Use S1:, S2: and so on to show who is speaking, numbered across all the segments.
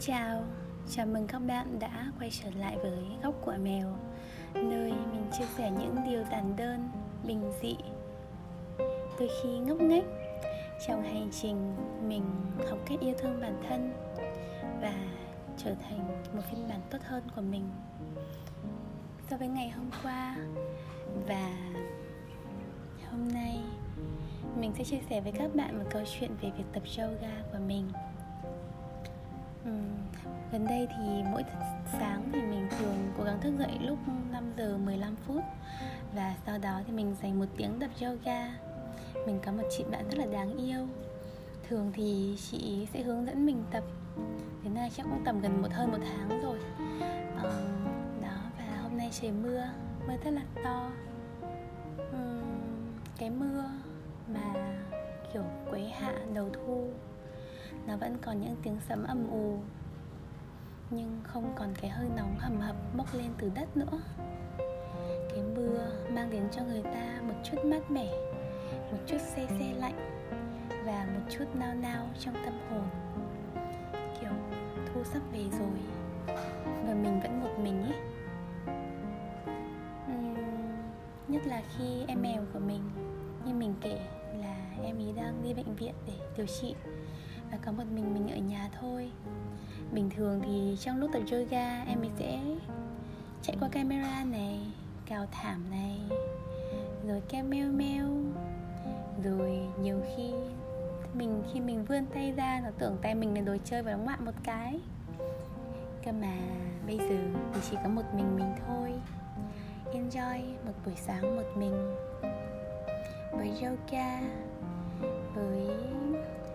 S1: chào, chào mừng các bạn đã quay trở lại với Góc của Mèo Nơi mình chia sẻ những điều giản đơn, bình dị. Đôi khi ngốc nghếch Trong hành trình mình học cách yêu thương bản thân Và trở thành một phiên bản tốt hơn của mình. So với ngày hôm qua Và hôm nay mình sẽ chia sẻ với các bạn một câu chuyện về việc tập yoga của mình. Ừ, gần đây thì mỗi sáng thì mình thường cố gắng thức dậy lúc 5 giờ 15 phút. Và sau đó thì mình dành một tiếng tập yoga. Mình có một chị bạn rất là đáng yêu. Thường thì chị sẽ hướng dẫn mình tập. Đến nay chắc cũng tầm gần một hơn một tháng rồi. À, Đó và hôm nay trời mưa, mưa rất là to. Uhm, Cái mưa mà kiểu quấy hạ đầu thu nó vẫn còn những tiếng sấm ầm ù nhưng không còn cái hơi nóng hầm hập bốc lên từ đất nữa. Cái mưa mang đến cho người ta một chút mát mẻ một chút xe xe lạnh và một chút nao nao trong tâm hồn. Kiểu thu sắp về rồi và mình vẫn một mình ấy. Uhm, nhất là khi em mèo của mình như mình kể là em ý đang đi bệnh viện để điều trị và có một mình mình ở nhà thôi. Bình thường thì trong lúc tập yoga, em ấy sẽ chạy qua camera này, cào thảm này, rồi kêu meo meo. Rồi nhiều khi mình khi mình vươn tay ra, nó tưởng tay mình là đồ chơi và nó ngoạm một cái. Cơ mà bây giờ thì chỉ có một mình mình thôi. Enjoy một buổi sáng một mình. Với yoga, với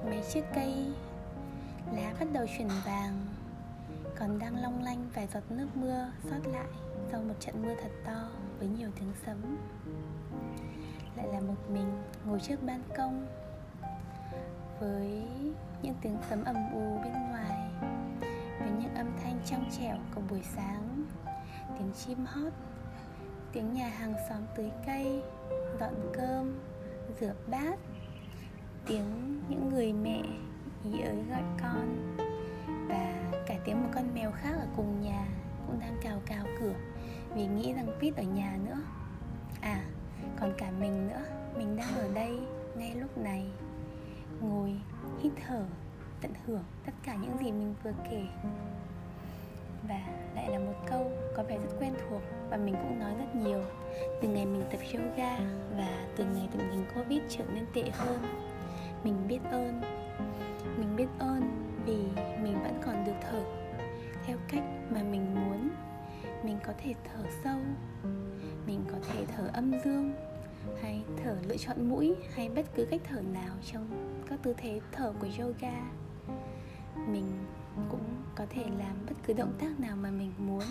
S1: mấy chiếc cây lá bắt đầu chuyển vàng, còn đang long lanh vài giọt nước mưa sót lại sau một trận mưa thật to với nhiều tiếng sấm. Lại là một mình ngồi trước ban công với những tiếng sấm ầm ù bên ngoài, với những âm thanh trong trẻo của buổi sáng, tiếng chim hót, tiếng nhà hàng xóm tưới cây, dọn cơm, rửa bát tiếng những người mẹ ý ới gọi con. Và cả tiếng một con mèo khác ở cùng nhà cũng đang cào cào cửa vì nghĩ rằng Pete ở nhà nữa. À còn cả mình nữa. Mình đang ở đây ngay lúc này. Ngồi, hít thở, tận hưởng tất cả những gì mình vừa kể. Và lại là một câu có vẻ rất quen thuộc và mình cũng nói rất nhiều. Từ ngày mình tập yoga và từ ngày tình hình covid trở nên tệ hơn mình biết ơn. Mình biết ơn vì mình vẫn còn được thở theo cách mà mình muốn. Mình có thể thở sâu, mình có thể thở âm dương, hay thở lựa chọn mũi, hay bất cứ cách thở nào trong các tư thế thở của yoga. Mình cũng có thể làm bất cứ động tác nào mà mình muốn.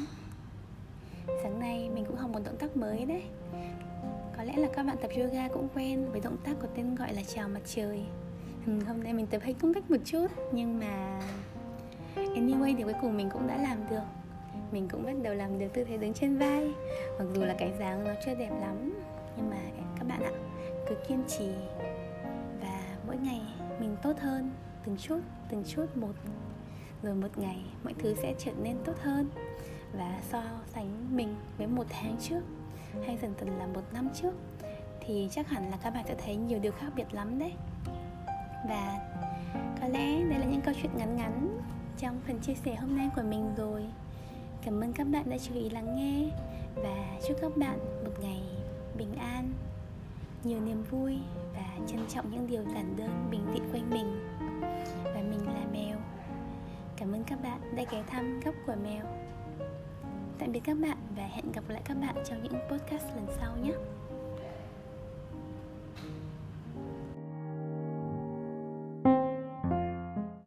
S1: Sáng nay mình cũng học một động tác mới đấy có lẽ là các bạn tập yoga cũng quen với động tác có tên gọi là chào mặt trời. Ừ, hôm nay mình tập hơi công cách một chút nhưng mà anyway thì cuối cùng mình cũng đã làm được. Mình cũng bắt đầu làm được tư thế đứng trên vai. Mặc dù là cái dáng nó chưa đẹp lắm nhưng mà các bạn ạ cứ kiên trì và mỗi ngày mình tốt hơn từng chút từng chút một. Rồi một ngày mọi thứ sẽ trở nên tốt hơn. Và so sánh mình với một tháng trước hay dần dần là một năm trước, thì chắc hẳn là các bạn sẽ thấy nhiều điều khác biệt lắm đấy. Và có lẽ đây là những câu chuyện ngắn ngắn trong phần chia sẻ hôm nay của mình rồi. Cảm ơn các bạn đã chú ý lắng nghe và chúc các bạn một ngày bình an, nhiều niềm vui và trân trọng những điều giản đơn, bình dị quanh mình. Và mình là mèo. Cảm ơn các bạn đã ghé thăm góc của mèo tạm biệt các bạn và hẹn gặp lại các bạn trong những podcast lần sau nhé.